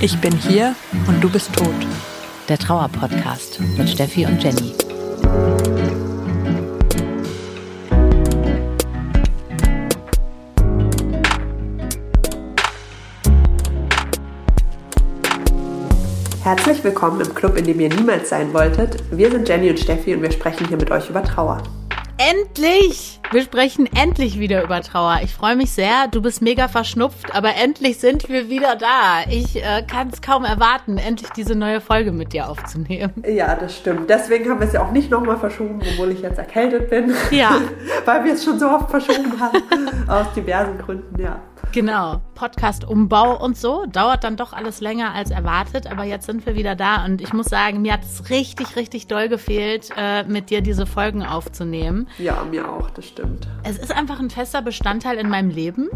Ich bin hier und du bist tot. Der Trauer-Podcast mit Steffi und Jenny. Herzlich willkommen im Club, in dem ihr niemals sein wolltet. Wir sind Jenny und Steffi und wir sprechen hier mit euch über Trauer. Endlich! Wir sprechen endlich wieder über Trauer. Ich freue mich sehr. Du bist mega verschnupft, aber endlich sind wir wieder da. Ich äh, kann es kaum erwarten, endlich diese neue Folge mit dir aufzunehmen. Ja, das stimmt. Deswegen haben wir es ja auch nicht nochmal verschoben, obwohl ich jetzt erkältet bin. Ja. Weil wir es schon so oft verschoben haben. Aus diversen Gründen, ja. Genau. Podcast-Umbau und so. Dauert dann doch alles länger als erwartet, aber jetzt sind wir wieder da und ich muss sagen, mir hat es richtig, richtig doll gefehlt, äh, mit dir diese Folgen aufzunehmen. Ja, mir auch, das stimmt. Es ist einfach ein fester Bestandteil in meinem Leben.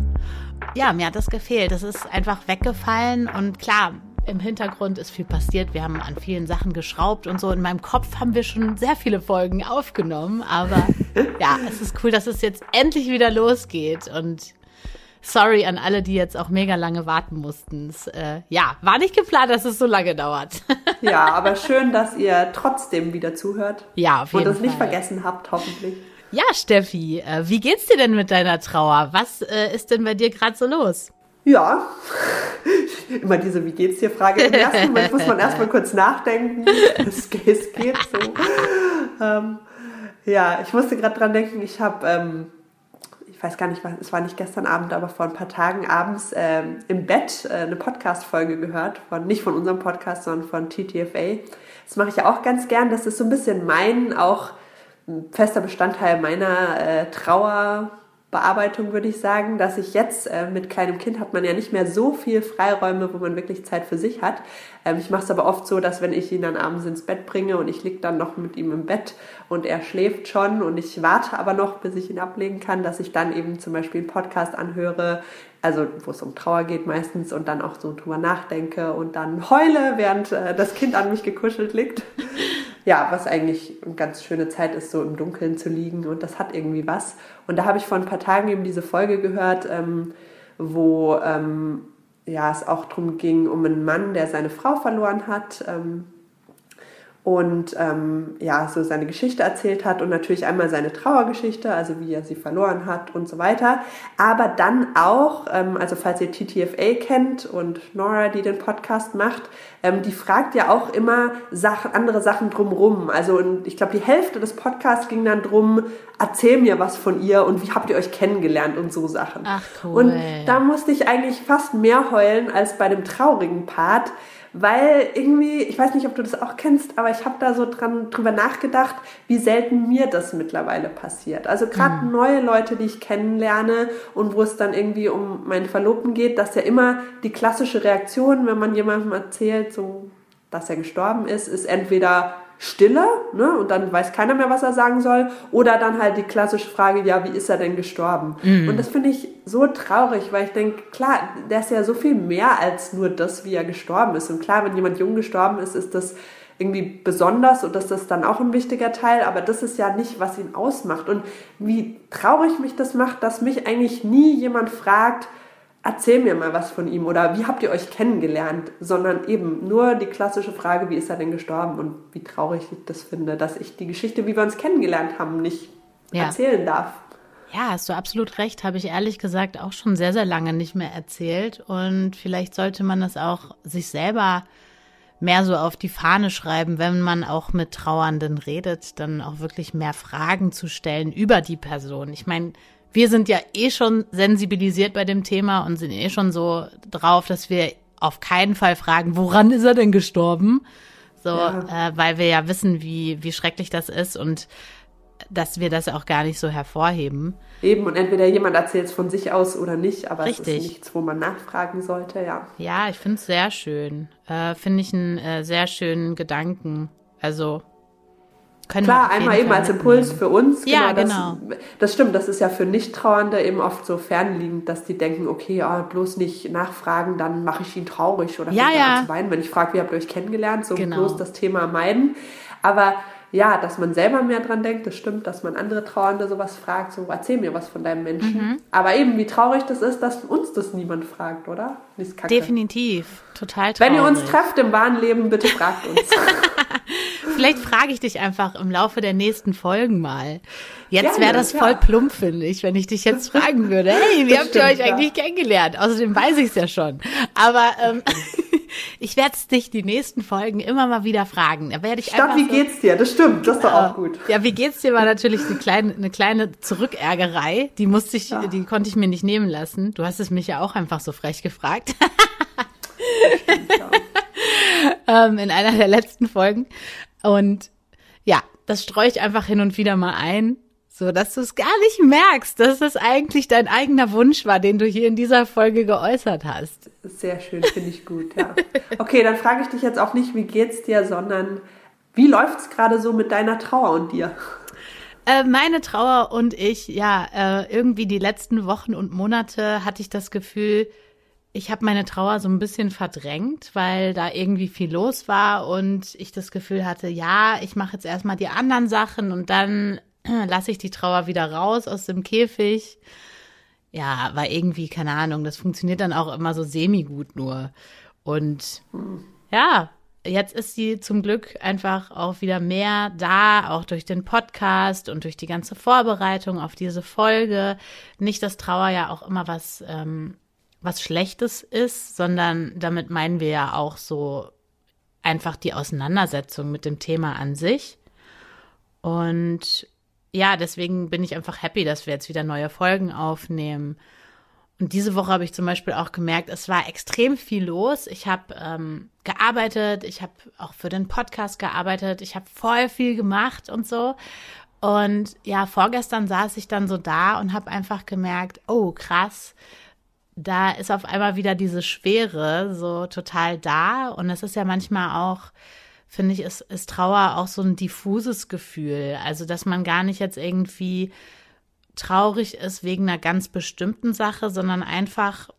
Ja, mir hat das gefehlt. Es ist einfach weggefallen und klar, im Hintergrund ist viel passiert. Wir haben an vielen Sachen geschraubt und so. In meinem Kopf haben wir schon sehr viele Folgen aufgenommen. Aber ja, es ist cool, dass es jetzt endlich wieder losgeht. Und sorry an alle, die jetzt auch mega lange warten mussten. Es, äh, ja, war nicht geplant, dass es so lange dauert. ja, aber schön, dass ihr trotzdem wieder zuhört. Ja, auf jeden Und es Fall. nicht vergessen habt, hoffentlich. Ja, Steffi, äh, wie geht's dir denn mit deiner Trauer? Was äh, ist denn bei dir gerade so los? Ja, immer diese Wie geht's dir Frage. Im ersten Moment muss man erstmal kurz nachdenken. Es, es geht so. Ähm, ja, ich musste gerade dran denken, ich habe, ähm, ich weiß gar nicht, es war nicht gestern Abend, aber vor ein paar Tagen abends ähm, im Bett äh, eine Podcast-Folge gehört, von, nicht von unserem Podcast, sondern von TTFA. Das mache ich ja auch ganz gern. Das ist so ein bisschen mein, auch ein fester Bestandteil meiner äh, Trauerbearbeitung, würde ich sagen, dass ich jetzt äh, mit kleinem Kind hat man ja nicht mehr so viel Freiräume, wo man wirklich Zeit für sich hat. Ähm, ich mache es aber oft so, dass wenn ich ihn dann abends ins Bett bringe und ich liege dann noch mit ihm im Bett und er schläft schon und ich warte aber noch, bis ich ihn ablegen kann, dass ich dann eben zum Beispiel einen Podcast anhöre, also wo es um Trauer geht meistens und dann auch so drüber nachdenke und dann heule, während äh, das Kind an mich gekuschelt liegt. Ja, was eigentlich eine ganz schöne Zeit ist, so im Dunkeln zu liegen und das hat irgendwie was. Und da habe ich vor ein paar Tagen eben diese Folge gehört, ähm, wo ähm, ja, es auch darum ging, um einen Mann, der seine Frau verloren hat. Ähm, und ähm, ja, so seine Geschichte erzählt hat und natürlich einmal seine Trauergeschichte, also wie er sie verloren hat und so weiter. Aber dann auch, ähm, also falls ihr TTFA kennt und Nora, die den Podcast macht, ähm, die fragt ja auch immer Sachen, andere Sachen drumrum. Also und ich glaube, die Hälfte des Podcasts ging dann drum, erzähl mir was von ihr und wie habt ihr euch kennengelernt und so Sachen. Ach cool. Und da musste ich eigentlich fast mehr heulen als bei dem traurigen Part, weil irgendwie, ich weiß nicht, ob du das auch kennst, aber ich habe da so dran drüber nachgedacht, wie selten mir das mittlerweile passiert. Also gerade mhm. neue Leute, die ich kennenlerne und wo es dann irgendwie um meinen Verlobten geht, dass ja immer die klassische Reaktion, wenn man jemandem erzählt, so dass er gestorben ist, ist entweder Stille, ne, und dann weiß keiner mehr, was er sagen soll, oder dann halt die klassische Frage, ja, wie ist er denn gestorben? Mhm. Und das finde ich so traurig, weil ich denke, klar, der ist ja so viel mehr als nur das, wie er gestorben ist. Und klar, wenn jemand jung gestorben ist, ist das irgendwie besonders und das ist dann auch ein wichtiger Teil, aber das ist ja nicht, was ihn ausmacht. Und wie traurig mich das macht, dass mich eigentlich nie jemand fragt, erzähl mir mal was von ihm oder wie habt ihr euch kennengelernt, sondern eben nur die klassische Frage, wie ist er denn gestorben und wie traurig ich das finde, dass ich die Geschichte, wie wir uns kennengelernt haben, nicht ja. erzählen darf. Ja, hast du absolut recht, habe ich ehrlich gesagt auch schon sehr, sehr lange nicht mehr erzählt und vielleicht sollte man das auch sich selber mehr so auf die Fahne schreiben, wenn man auch mit Trauernden redet, dann auch wirklich mehr Fragen zu stellen über die Person. Ich meine, wir sind ja eh schon sensibilisiert bei dem Thema und sind eh schon so drauf, dass wir auf keinen Fall fragen, woran ist er denn gestorben? So, ja. äh, weil wir ja wissen, wie, wie schrecklich das ist und dass wir das auch gar nicht so hervorheben. Eben, und entweder jemand erzählt es von sich aus oder nicht, aber Richtig. es ist nichts, wo man nachfragen sollte, ja. Ja, ich finde es sehr schön. Äh, finde ich einen äh, sehr schönen Gedanken. Also können Klar, einmal eben als Impuls für uns. Genau, ja, genau. Das, das, stimmt, das ist ja für Nicht-Trauernde eben oft so fernliegend, dass die denken, okay, oh, bloß nicht nachfragen, dann mache ich ihn traurig oder ja, ja. zu weinen, wenn ich frage, wie habt ihr euch kennengelernt, so genau. bloß das Thema meiden. Aber ja, dass man selber mehr dran denkt, das stimmt, dass man andere Trauernde sowas fragt, so erzähl mir was von deinem Menschen. Mhm. Aber eben, wie traurig das ist, dass uns das niemand fragt, oder? Definitiv, total traurig. Wenn ihr uns trefft im wahren Leben, bitte fragt uns. Vielleicht frage ich dich einfach im Laufe der nächsten Folgen mal. Jetzt wäre das voll ja. plump, finde ich, wenn ich dich jetzt fragen würde. Hey, wie das habt stimmt, ihr euch ja. eigentlich kennengelernt? Außerdem weiß ich es ja schon. Aber ähm, ich werde dich die nächsten Folgen immer mal wieder fragen. Da werde ich Stopp, einfach wie so, geht's dir? Das stimmt, das ist doch auch gut. Ja, wie geht's dir war natürlich eine kleine, eine kleine Zurückärgerei. Die musste ich, ja. die konnte ich mir nicht nehmen lassen. Du hast es mich ja auch einfach so frech gefragt. Stimmt, ähm, in einer der letzten Folgen. Und ja, das streue ich einfach hin und wieder mal ein, so dass du es gar nicht merkst, dass das eigentlich dein eigener Wunsch war, den du hier in dieser Folge geäußert hast. Sehr schön, finde ich gut, ja. Okay, dann frage ich dich jetzt auch nicht, wie geht's dir, sondern wie läuft's gerade so mit deiner Trauer und dir? Äh, meine Trauer und ich, ja, äh, irgendwie die letzten Wochen und Monate hatte ich das Gefühl, ich habe meine Trauer so ein bisschen verdrängt, weil da irgendwie viel los war und ich das Gefühl hatte, ja, ich mache jetzt erstmal die anderen Sachen und dann lasse ich die Trauer wieder raus aus dem Käfig. Ja, war irgendwie, keine Ahnung, das funktioniert dann auch immer so semi-gut nur. Und ja, jetzt ist sie zum Glück einfach auch wieder mehr da, auch durch den Podcast und durch die ganze Vorbereitung auf diese Folge. Nicht, dass Trauer ja auch immer was ähm, was Schlechtes ist, sondern damit meinen wir ja auch so einfach die Auseinandersetzung mit dem Thema an sich. Und ja, deswegen bin ich einfach happy, dass wir jetzt wieder neue Folgen aufnehmen. Und diese Woche habe ich zum Beispiel auch gemerkt, es war extrem viel los. Ich habe ähm, gearbeitet, ich habe auch für den Podcast gearbeitet, ich habe voll viel gemacht und so. Und ja, vorgestern saß ich dann so da und habe einfach gemerkt, oh krass, da ist auf einmal wieder diese Schwere so total da. Und es ist ja manchmal auch, finde ich, ist, ist Trauer auch so ein diffuses Gefühl. Also, dass man gar nicht jetzt irgendwie traurig ist wegen einer ganz bestimmten Sache, sondern einfach,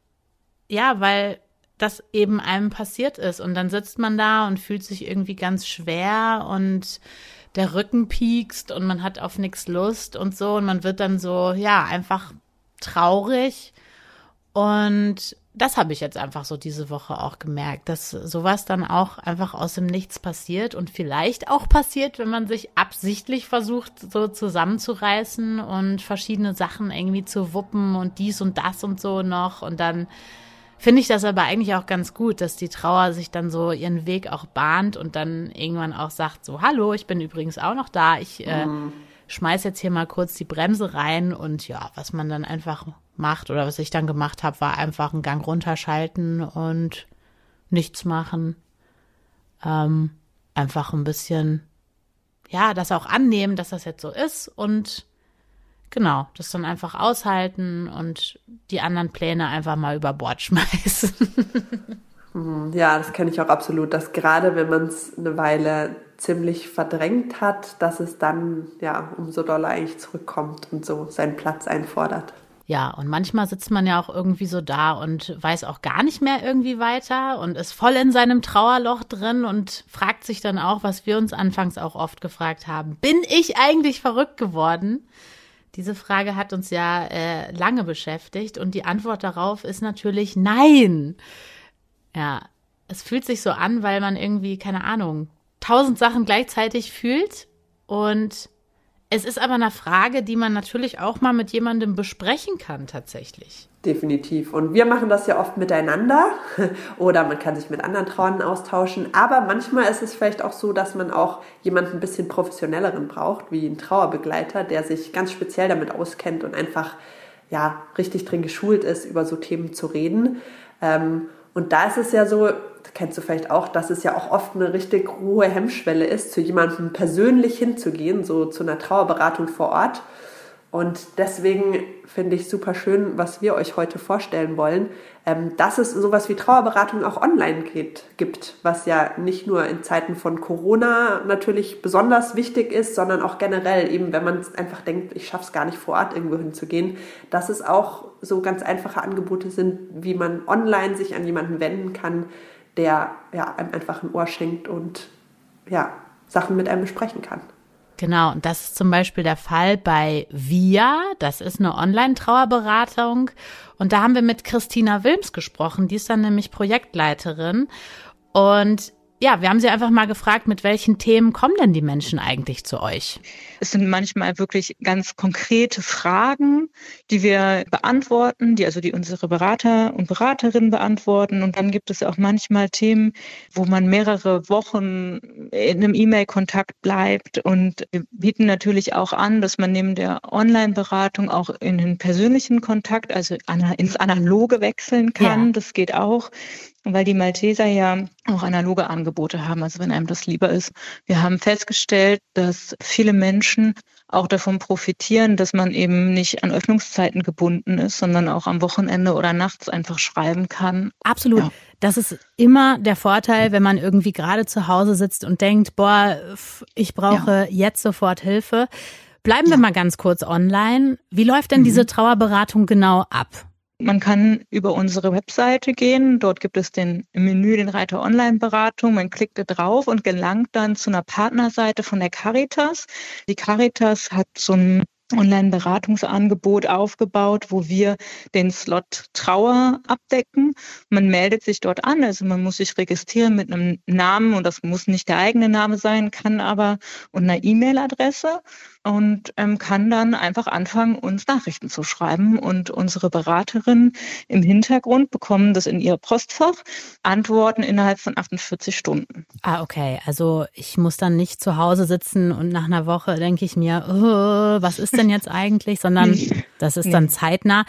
ja, weil das eben einem passiert ist. Und dann sitzt man da und fühlt sich irgendwie ganz schwer und der Rücken piekst und man hat auf nichts Lust und so. Und man wird dann so, ja, einfach traurig und das habe ich jetzt einfach so diese Woche auch gemerkt, dass sowas dann auch einfach aus dem Nichts passiert und vielleicht auch passiert, wenn man sich absichtlich versucht, so zusammenzureißen und verschiedene Sachen irgendwie zu wuppen und dies und das und so noch. Und dann finde ich das aber eigentlich auch ganz gut, dass die Trauer sich dann so ihren Weg auch bahnt und dann irgendwann auch sagt, so, hallo, ich bin übrigens auch noch da. Ich äh, mhm. Schmeiß jetzt hier mal kurz die Bremse rein und ja, was man dann einfach macht oder was ich dann gemacht habe, war einfach einen Gang runterschalten und nichts machen. Ähm, einfach ein bisschen, ja, das auch annehmen, dass das jetzt so ist und genau, das dann einfach aushalten und die anderen Pläne einfach mal über Bord schmeißen. Mhm, ja, das kenne ich auch absolut, dass gerade wenn man es eine Weile ziemlich verdrängt hat, dass es dann ja umso doller eigentlich zurückkommt und so seinen Platz einfordert. Ja, und manchmal sitzt man ja auch irgendwie so da und weiß auch gar nicht mehr irgendwie weiter und ist voll in seinem Trauerloch drin und fragt sich dann auch, was wir uns anfangs auch oft gefragt haben. Bin ich eigentlich verrückt geworden? Diese Frage hat uns ja äh, lange beschäftigt und die Antwort darauf ist natürlich nein. Ja, es fühlt sich so an, weil man irgendwie, keine Ahnung, tausend Sachen gleichzeitig fühlt und es ist aber eine Frage, die man natürlich auch mal mit jemandem besprechen kann, tatsächlich. Definitiv. Und wir machen das ja oft miteinander oder man kann sich mit anderen Trauern austauschen. Aber manchmal ist es vielleicht auch so, dass man auch jemanden ein bisschen professionelleren braucht, wie einen Trauerbegleiter, der sich ganz speziell damit auskennt und einfach ja richtig drin geschult ist, über so Themen zu reden. Ähm, und da ist es ja so, kennst du vielleicht auch, dass es ja auch oft eine richtig hohe Hemmschwelle ist, zu jemandem persönlich hinzugehen, so zu einer Trauerberatung vor Ort. Und deswegen finde ich super schön, was wir euch heute vorstellen wollen, ähm, dass es sowas wie Trauerberatung auch online geht, gibt, was ja nicht nur in Zeiten von Corona natürlich besonders wichtig ist, sondern auch generell eben, wenn man einfach denkt, ich schaffe es gar nicht vor Ort irgendwo hinzugehen, dass es auch so ganz einfache Angebote sind, wie man online sich an jemanden wenden kann, der ja, einem einfach ein Ohr schenkt und ja, Sachen mit einem besprechen kann. Genau, und das ist zum Beispiel der Fall bei VIA. Das ist eine Online-Trauerberatung. Und da haben wir mit Christina Wilms gesprochen. Die ist dann nämlich Projektleiterin. Und ja, wir haben sie einfach mal gefragt, mit welchen Themen kommen denn die Menschen eigentlich zu euch? Es sind manchmal wirklich ganz konkrete Fragen, die wir beantworten, die also die unsere Berater und Beraterinnen beantworten. Und dann gibt es auch manchmal Themen, wo man mehrere Wochen in einem E-Mail-Kontakt bleibt. Und wir bieten natürlich auch an, dass man neben der Online-Beratung auch in den persönlichen Kontakt, also ins Analoge wechseln kann. Ja. Das geht auch weil die Malteser ja auch analoge Angebote haben, also wenn einem das lieber ist. Wir haben festgestellt, dass viele Menschen auch davon profitieren, dass man eben nicht an Öffnungszeiten gebunden ist, sondern auch am Wochenende oder nachts einfach schreiben kann. Absolut. Ja. Das ist immer der Vorteil, wenn man irgendwie gerade zu Hause sitzt und denkt, boah, ich brauche ja. jetzt sofort Hilfe. Bleiben ja. wir mal ganz kurz online. Wie läuft denn mhm. diese Trauerberatung genau ab? Man kann über unsere Webseite gehen. Dort gibt es den Menü den Reiter Online-Beratung. Man klickt da drauf und gelangt dann zu einer Partnerseite von der Caritas. Die Caritas hat so ein Online-Beratungsangebot aufgebaut, wo wir den Slot Trauer abdecken. Man meldet sich dort an, also man muss sich registrieren mit einem Namen und das muss nicht der eigene Name sein, kann aber und einer E-Mail-Adresse und ähm, kann dann einfach anfangen, uns Nachrichten zu schreiben. Und unsere Beraterinnen im Hintergrund bekommen das in ihr Postfach, Antworten innerhalb von 48 Stunden. Ah, okay. Also ich muss dann nicht zu Hause sitzen und nach einer Woche denke ich mir, oh, was ist denn jetzt eigentlich, sondern das ist dann zeitnah.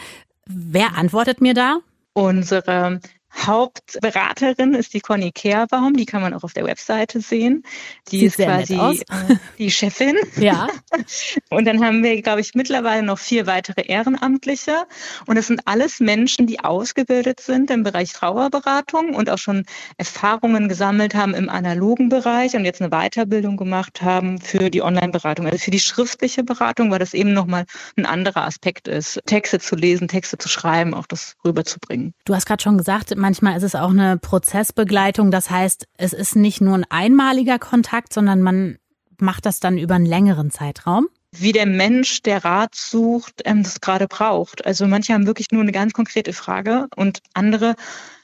Wer antwortet mir da? Unsere Hauptberaterin ist die Conny Kehrbaum, die kann man auch auf der Webseite sehen. Die Sieht ist quasi äh, die Chefin. Ja. Und dann haben wir, glaube ich, mittlerweile noch vier weitere Ehrenamtliche. Und es sind alles Menschen, die ausgebildet sind im Bereich Trauerberatung und auch schon Erfahrungen gesammelt haben im analogen Bereich und jetzt eine Weiterbildung gemacht haben für die Online-Beratung. Also für die schriftliche Beratung, weil das eben nochmal ein anderer Aspekt ist, Texte zu lesen, Texte zu schreiben, auch das rüberzubringen. Du hast gerade schon gesagt, manchmal ist es auch eine Prozessbegleitung. Das heißt, es ist nicht nur ein einmaliger Kontakt, sondern man macht das dann über einen längeren Zeitraum wie der Mensch, der Rat sucht, ähm, das gerade braucht. Also manche haben wirklich nur eine ganz konkrete Frage und andere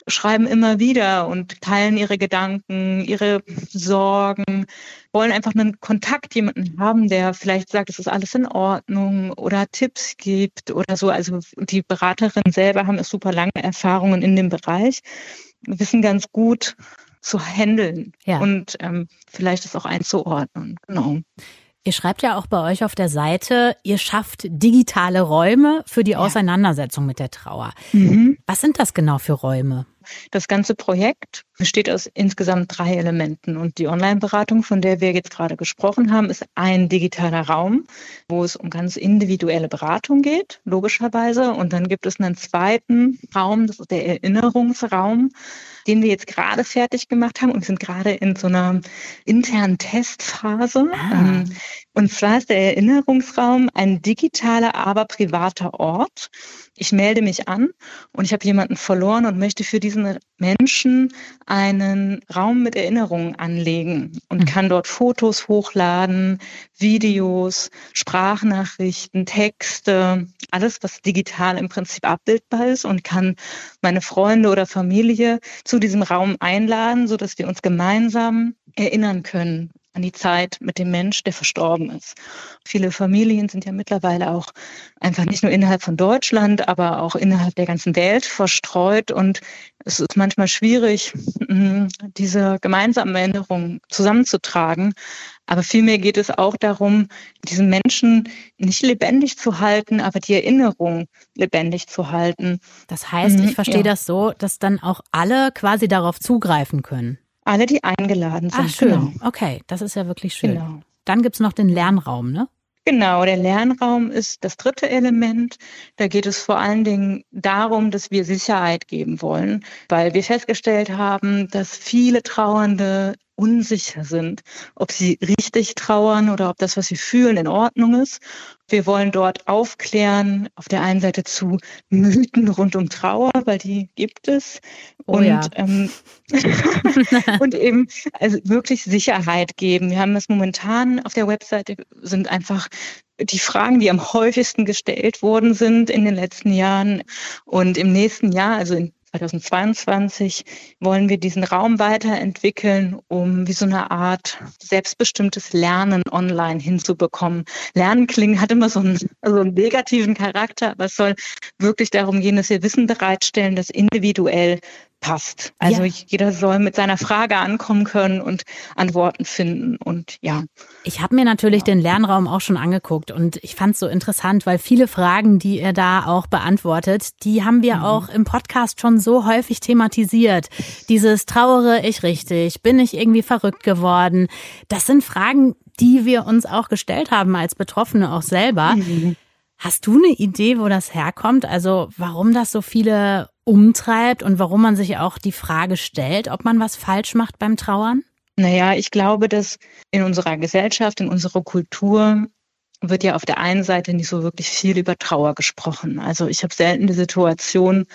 schreiben immer wieder und teilen ihre Gedanken, ihre Sorgen, wollen einfach einen Kontakt, jemanden haben, der vielleicht sagt, es ist alles in Ordnung oder Tipps gibt oder so. Also die Beraterinnen selber haben super lange Erfahrungen in dem Bereich, wissen ganz gut zu handeln ja. und ähm, vielleicht es auch einzuordnen. Genau. Ihr schreibt ja auch bei euch auf der Seite, ihr schafft digitale Räume für die ja. Auseinandersetzung mit der Trauer. Mhm. Was sind das genau für Räume? Das ganze Projekt besteht aus insgesamt drei Elementen und die Online-Beratung, von der wir jetzt gerade gesprochen haben, ist ein digitaler Raum, wo es um ganz individuelle Beratung geht, logischerweise. Und dann gibt es einen zweiten Raum, das ist der Erinnerungsraum, den wir jetzt gerade fertig gemacht haben und wir sind gerade in so einer internen Testphase. Ah. Ähm, und zwar ist der Erinnerungsraum ein digitaler, aber privater Ort. Ich melde mich an und ich habe jemanden verloren und möchte für diesen Menschen einen Raum mit Erinnerungen anlegen und mhm. kann dort Fotos hochladen, Videos, Sprachnachrichten, Texte, alles, was digital im Prinzip abbildbar ist und kann meine Freunde oder Familie zu diesem Raum einladen, so dass wir uns gemeinsam erinnern können an die Zeit mit dem Mensch, der verstorben ist. Viele Familien sind ja mittlerweile auch einfach nicht nur innerhalb von Deutschland, aber auch innerhalb der ganzen Welt verstreut. Und es ist manchmal schwierig, mm, diese gemeinsamen Erinnerungen zusammenzutragen. Aber vielmehr geht es auch darum, diesen Menschen nicht lebendig zu halten, aber die Erinnerung lebendig zu halten. Das heißt, ich mhm, verstehe ja. das so, dass dann auch alle quasi darauf zugreifen können. Alle, die eingeladen sind. Ach, schön. Genau. Okay, das ist ja wirklich schön. Genau. Dann gibt's noch den Lernraum, ne? Genau, der Lernraum ist das dritte Element. Da geht es vor allen Dingen darum, dass wir Sicherheit geben wollen, weil wir festgestellt haben, dass viele Trauernde unsicher sind, ob sie richtig trauern oder ob das, was sie fühlen, in Ordnung ist. Wir wollen dort aufklären, auf der einen Seite zu Mythen rund um Trauer, weil die gibt es. Oh und, ja. ähm, und eben also wirklich Sicherheit geben. Wir haben das momentan auf der Webseite sind einfach die Fragen, die am häufigsten gestellt worden sind in den letzten Jahren. Und im nächsten Jahr, also in 2022 wollen wir diesen Raum weiterentwickeln, um wie so eine Art selbstbestimmtes Lernen online hinzubekommen. Lernen klingen hat immer so einen, also einen negativen Charakter, aber es soll wirklich darum gehen, dass wir Wissen bereitstellen, das individuell passt. Also Ja. jeder soll mit seiner Frage ankommen können und Antworten finden. Und ja, Ich habe mir natürlich den Lernraum auch schon angeguckt und ich fand es so interessant, weil viele Fragen, die ihr da auch beantwortet, die haben wir auch im Podcast schon so häufig thematisiert. Dieses trauere ich richtig, bin ich irgendwie verrückt geworden? Das sind Fragen, die wir uns auch gestellt haben als Betroffene auch selber. Hast du eine Idee, wo das herkommt? Also warum das so viele umtreibt und warum man sich auch die Frage stellt, ob man was falsch macht beim Trauern? Naja, ich glaube, dass in unserer Gesellschaft, in unserer Kultur wird ja auf der einen Seite nicht so wirklich viel über Trauer gesprochen. Also ich habe selten die Situation,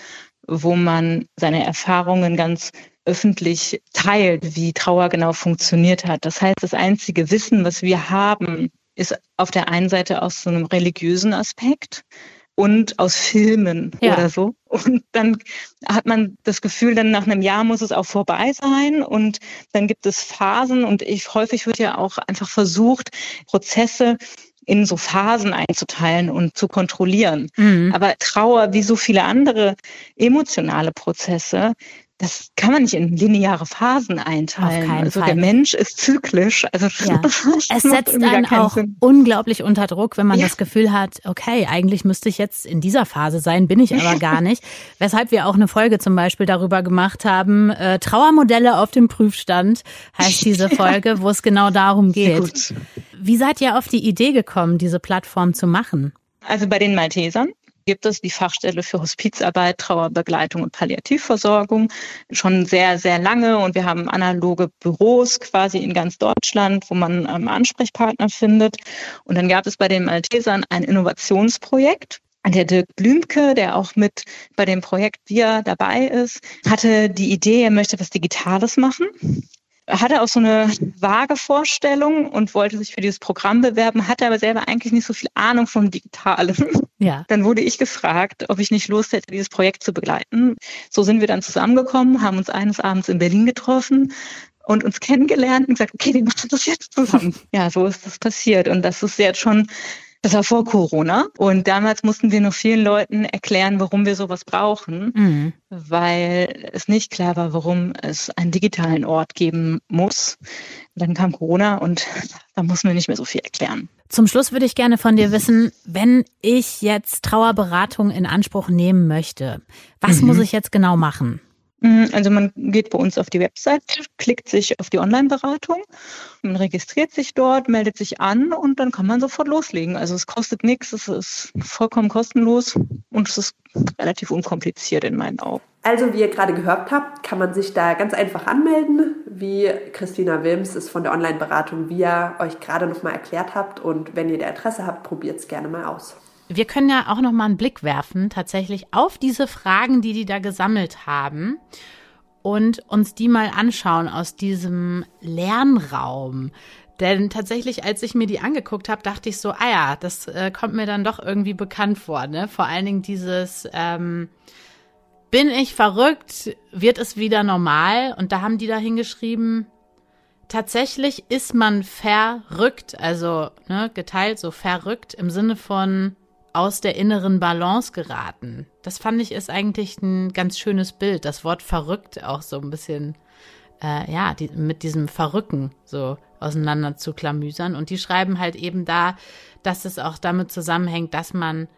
wo man seine Erfahrungen ganz öffentlich teilt, wie Trauer genau funktioniert hat. Das heißt, das einzige Wissen, was wir haben, ist auf der einen Seite aus so einem religiösen Aspekt und aus Filmen Ja. oder so. Und dann hat man das Gefühl, dann nach einem Jahr muss es auch vorbei sein. Und dann gibt es Phasen und ich, häufig wird ja auch einfach versucht, Prozesse in so Phasen einzuteilen und zu kontrollieren. Mhm. Aber Trauer, wie so viele andere emotionale Prozesse, das kann man nicht in lineare Phasen einteilen. Also Fall. der Mensch ist zyklisch. Also Ja. Es setzt einen auch Sinn. unglaublich unter Druck, wenn man Ja. das Gefühl hat, okay, eigentlich müsste ich jetzt in dieser Phase sein, bin ich aber gar nicht. Weshalb wir auch eine Folge zum Beispiel darüber gemacht haben, äh, Trauermodelle auf dem Prüfstand heißt diese Folge, wo es genau darum geht. Wie seid ihr auf die Idee gekommen, diese Plattform zu machen? Also bei den Maltesern gibt es die Fachstelle für Hospizarbeit, Trauerbegleitung und Palliativversorgung schon sehr, sehr lange. Und wir haben analoge Büros quasi in ganz Deutschland, wo man ähm, Ansprechpartner findet. Und dann gab es bei den Maltesern ein Innovationsprojekt. Der Dirk Blümke, der auch mit bei dem Projekt Wir dabei ist, hatte die Idee, er möchte was Digitales machen hatte auch so eine vage Vorstellung und wollte sich für dieses Programm bewerben, hatte aber selber eigentlich nicht so viel Ahnung vom Digitalen. Ja. Dann wurde ich gefragt, ob ich nicht Lust hätte, dieses Projekt zu begleiten. So sind wir dann zusammengekommen, haben uns eines Abends in Berlin getroffen und uns kennengelernt und gesagt, okay, wir machen das jetzt zusammen. Ja, so ist das passiert. Und das ist jetzt schon das war vor Corona und damals mussten wir noch vielen Leuten erklären, warum wir sowas brauchen, Mhm. weil es nicht klar war, warum es einen digitalen Ort geben muss. Dann kam Corona und da mussten wir nicht mehr so viel erklären. Zum Schluss würde ich gerne von dir wissen, wenn ich jetzt Trauerberatung in Anspruch nehmen möchte, was Mhm. muss ich jetzt genau machen? Mm, Also man geht bei uns auf die Website, klickt sich auf die Online-Beratung, man registriert sich dort, meldet sich an und dann kann man sofort loslegen. Also es kostet nichts, es ist vollkommen kostenlos und es ist relativ unkompliziert in meinen Augen. Also, wie ihr gerade gehört habt, kann man sich da ganz einfach anmelden, wie Christina Wilms es von der Online-Beratung VIA euch gerade nochmal erklärt habt. Und wenn ihr da Interesse habt, probiert es gerne mal aus. Wir können ja auch noch mal einen Blick werfen, tatsächlich auf diese Fragen, die die da gesammelt haben und uns die mal anschauen aus diesem Lernraum. Denn tatsächlich, als ich mir die angeguckt habe, dachte ich so, ah ja, das äh, kommt mir dann doch irgendwie bekannt vor. Ne? Vor allen Dingen dieses, ähm, bin ich verrückt, wird es wieder normal? Und da haben die da hingeschrieben, tatsächlich ist man verrückt, also ne, geteilt so verrückt im Sinne von aus der inneren Balance geraten. Das fand ich ist eigentlich ein ganz schönes Bild. Das Wort verrückt auch so ein bisschen, äh, ja, die, mit diesem Verrücken so auseinander zu klamüsern. Und die schreiben halt eben da, dass es auch damit zusammenhängt, dass man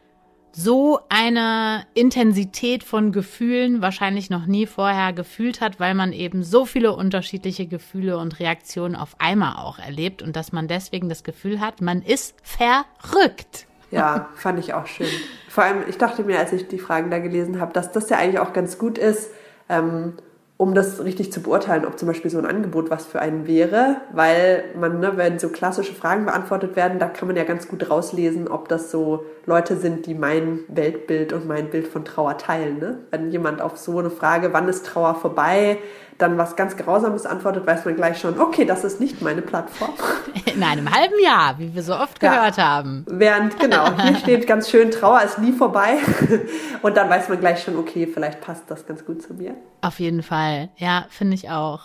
so eine Intensität von Gefühlen wahrscheinlich noch nie vorher gefühlt hat, weil man eben so viele unterschiedliche Gefühle und Reaktionen auf einmal auch erlebt und dass man deswegen das Gefühl hat, man ist verrückt. Ja, fand ich auch schön. Vor allem, ich dachte mir, als ich die Fragen da gelesen habe, dass das ja eigentlich auch ganz gut ist, ähm, um das richtig zu beurteilen, ob zum Beispiel so ein Angebot was für einen wäre, weil man, ne, wenn so klassische Fragen beantwortet werden, da kann man ja ganz gut rauslesen, ob das so Leute sind, die mein Weltbild und mein Bild von Trauer teilen. Ne? Wenn jemand auf so eine Frage, wann ist Trauer vorbei, dann was ganz Grausames antwortet, weiß man gleich schon, okay, das ist nicht meine Plattform. In einem halben Jahr, wie wir so oft gehört ja. haben. Während, genau, hier steht ganz schön, Trauer ist nie vorbei. Und dann weiß man gleich schon, okay, vielleicht passt das ganz gut zu mir. Auf jeden Fall, ja, finde ich auch.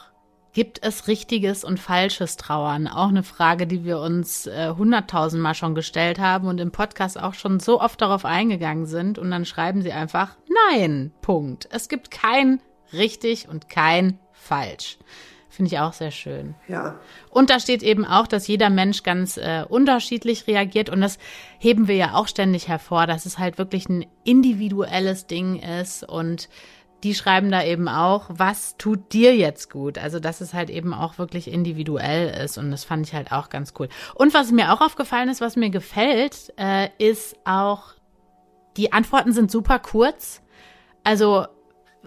Gibt es richtiges und falsches Trauern? Auch eine Frage, die wir uns äh, hunderttausendmal äh, schon gestellt haben und im Podcast auch schon so oft darauf eingegangen sind. Und dann schreiben sie einfach, nein, Punkt. Es gibt kein richtig und kein falsch. Finde ich auch sehr schön. Ja. Und da steht eben auch, dass jeder Mensch ganz äh, unterschiedlich reagiert. Und das heben wir ja auch ständig hervor, dass es halt wirklich ein individuelles Ding ist. Und die schreiben da eben auch, was tut dir jetzt gut? Also, dass es halt eben auch wirklich individuell ist. Und das fand ich halt auch ganz cool. Und was mir auch aufgefallen ist, was mir gefällt, äh, ist auch, die Antworten sind super kurz. Also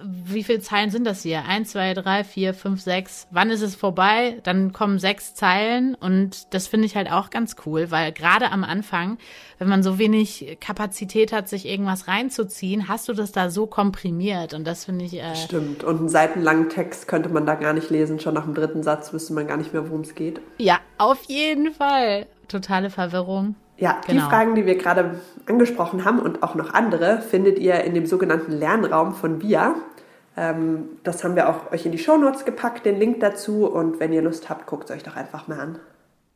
wie viele Zeilen sind das hier? Eins, zwei, drei, vier, fünf, sechs. Wann ist es vorbei? Dann kommen sechs Zeilen und das finde ich halt auch ganz cool, weil gerade am Anfang, wenn man so wenig Kapazität hat, sich irgendwas reinzuziehen, hast du das da so komprimiert und das finde ich. Äh Stimmt. Und einen seitenlangen Text könnte man da gar nicht lesen. Schon nach dem dritten Satz wüsste man gar nicht mehr, worum es geht. Ja, auf jeden Fall. Totale Verwirrung. Ja, genau. die Fragen, die wir gerade angesprochen haben und auch noch andere, findet ihr in dem sogenannten Lernraum von VIA. Ähm, das haben wir auch euch in die Shownotes gepackt, den Link dazu. Und wenn ihr Lust habt, guckt es euch doch einfach mal an.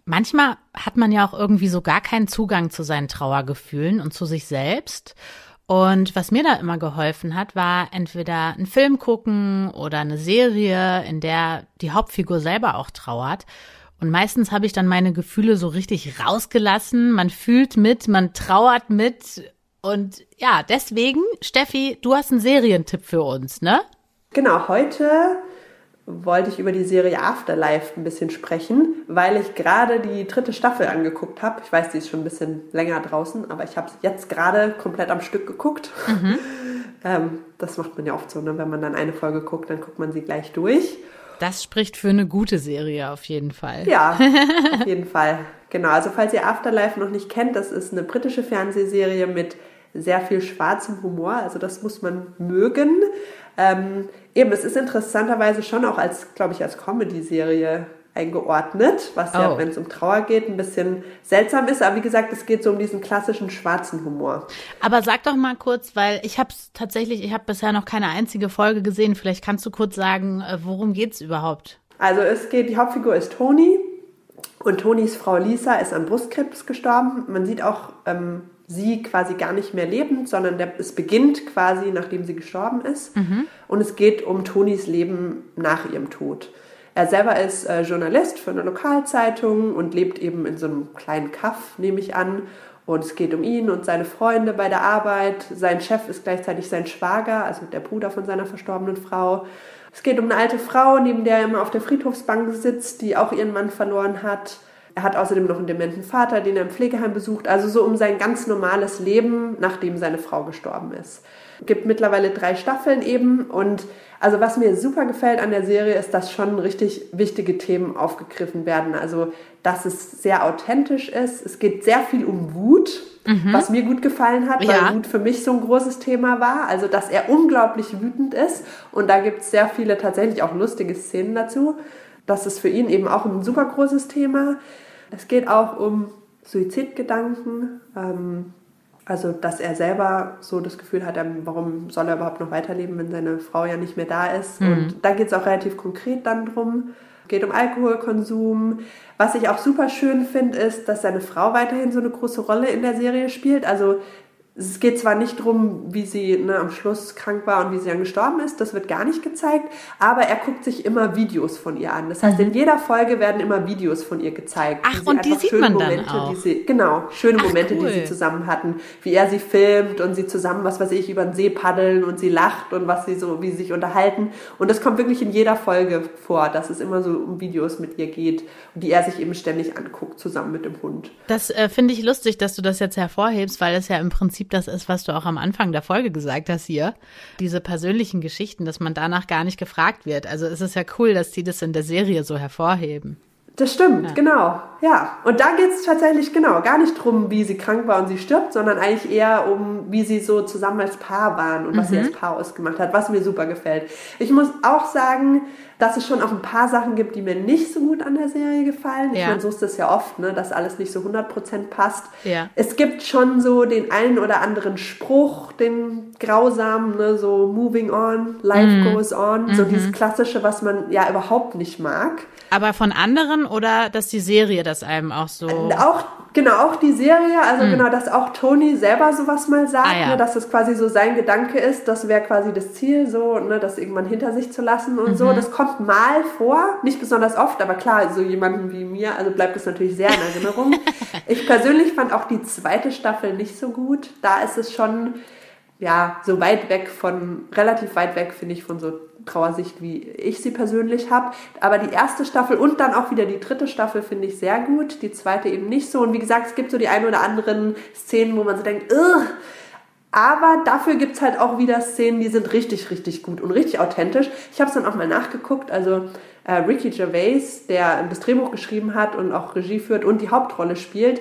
Manchmal hat man ja auch irgendwie so gar keinen Zugang zu seinen Trauergefühlen und zu sich selbst. Und was mir da immer geholfen hat, war entweder ein Film gucken oder eine Serie, in der die Hauptfigur selber auch trauert. Und meistens habe ich dann meine Gefühle so richtig rausgelassen. Man fühlt mit, man trauert mit. Und ja, deswegen, Steffi, du hast einen Serientipp für uns, ne? Genau, heute wollte ich über die Serie Afterlife ein bisschen sprechen, weil ich gerade die dritte Staffel angeguckt habe. Ich weiß, die ist schon ein bisschen länger draußen, aber ich habe sie jetzt gerade komplett am Stück geguckt. Mhm. Ähm, das macht man ja oft so, ne? wenn man dann eine Folge guckt, dann guckt man sie gleich durch. Das spricht für eine gute Serie auf jeden Fall. Ja, auf jeden Fall. Genau, also falls ihr Afterlife noch nicht kennt, das ist eine britische Fernsehserie mit sehr viel schwarzem Humor, also das muss man mögen. Ähm, eben, es ist interessanterweise schon auch als, glaube ich, als Comedy-Serie eingeordnet, was ja, oh. wenn es um Trauer geht, ein bisschen seltsam ist. Aber wie gesagt, es geht so um diesen klassischen schwarzen Humor. Aber sag doch mal kurz, weil ich habe es tatsächlich, ich habe bisher noch keine einzige Folge gesehen. Vielleicht kannst du kurz sagen, äh, worum geht's überhaupt? Also es geht, die Hauptfigur ist Toni und Tonis Frau Lisa ist an Brustkrebs gestorben. Man sieht auch ähm, sie quasi gar nicht mehr lebend, sondern der, es beginnt quasi, nachdem sie gestorben ist. Mhm. Und es geht um Tonis Leben nach ihrem Tod. Er selber ist äh, Journalist für eine Lokalzeitung und lebt eben in so einem kleinen Kaff, nehme ich an. Und es geht um ihn und seine Freunde bei der Arbeit. Sein Chef ist gleichzeitig sein Schwager, also der Bruder von seiner verstorbenen Frau. Es geht um eine alte Frau, neben der er immer auf der Friedhofsbank sitzt, die auch ihren Mann verloren hat. Er hat außerdem noch einen dementen Vater, den er im Pflegeheim besucht. Also so um sein ganz normales Leben, nachdem seine Frau gestorben ist. Gibt mittlerweile drei Staffeln eben und also was mir super gefällt an der Serie ist, dass schon richtig wichtige Themen aufgegriffen werden. Also dass es sehr authentisch ist. Es geht sehr viel um Wut, mhm. was mir gut gefallen hat, ja. weil Wut für mich so ein großes Thema war. Also dass er unglaublich wütend ist und da gibt es sehr viele tatsächlich auch lustige Szenen dazu. Das ist für ihn eben auch ein super großes Thema. Es geht auch um Suizidgedanken. Ähm, also, dass er selber so das Gefühl hat, ähm, warum soll er überhaupt noch weiterleben, wenn seine Frau ja nicht mehr da ist. Mhm. Und da geht es auch relativ konkret dann drum. Geht um Alkoholkonsum. Was ich auch super schön finde, ist, dass seine Frau weiterhin so eine große Rolle in der Serie spielt. Also es geht zwar nicht darum, wie sie ne, am Schluss krank war und wie sie dann gestorben ist, das wird gar nicht gezeigt, aber er guckt sich immer Videos von ihr an. Das heißt, mhm. in jeder Folge werden immer Videos von ihr gezeigt. Ach, und die sieht man Momente, dann auch. Sie, genau, schöne Ach, Momente, cool. die sie zusammen hatten, wie er sie filmt und sie zusammen, was weiß ich, über den See paddeln und sie lacht und was sie so, wie sie sich unterhalten. Und das kommt wirklich in jeder Folge vor, dass es immer so um Videos mit ihr geht die er sich eben ständig anguckt, zusammen mit dem Hund. Das äh, finde ich lustig, dass du das jetzt hervorhebst, weil es ja im Prinzip das ist, was du auch am Anfang der Folge gesagt hast hier. Diese persönlichen Geschichten, dass man danach gar nicht gefragt wird. Also es ist ja cool, dass die das in der Serie so hervorheben. Das stimmt, ja. genau. Ja, und da geht es tatsächlich genau gar nicht darum, wie sie krank war und sie stirbt, sondern eigentlich eher um, wie sie so zusammen als Paar waren und mhm. was sie als Paar ausgemacht hat, was mir super gefällt. Ich muss auch sagen, dass es schon auch ein paar Sachen gibt, die mir nicht so gut an der Serie gefallen. Ja. Ich meine, so ist das ja oft, ne, dass alles nicht so 100% passt. Ja. Es gibt schon so den einen oder anderen Spruch, den grausamen, ne, so moving on, life mm. goes on, mm so mhm. dieses klassische, was man ja überhaupt nicht mag. Aber von anderen oder dass die Serie das einem auch so. Auch, genau, auch die Serie, also mhm. genau, dass auch Tony selber sowas mal sagt, ah, ja. ne, dass das quasi so sein Gedanke ist, das wäre quasi das Ziel, so, ne, das irgendwann hinter sich zu lassen und mhm. so. Das kommt mal vor, nicht besonders oft, aber klar, so jemanden wie mir, also bleibt es natürlich sehr in Erinnerung. ich persönlich fand auch die zweite Staffel nicht so gut. Da ist es schon, ja, so weit weg von, relativ weit weg, finde ich, von so Trauersicht, wie ich sie persönlich habe. Aber die erste Staffel und dann auch wieder die dritte Staffel finde ich sehr gut, die zweite eben nicht so. Und wie gesagt, es gibt so die ein oder anderen Szenen, wo man so denkt, Ugh! aber dafür gibt es halt auch wieder Szenen, die sind richtig, richtig gut und richtig authentisch. Ich habe es dann auch mal nachgeguckt. Also äh, Ricky Gervais, der das Drehbuch geschrieben hat und auch Regie führt und die Hauptrolle spielt,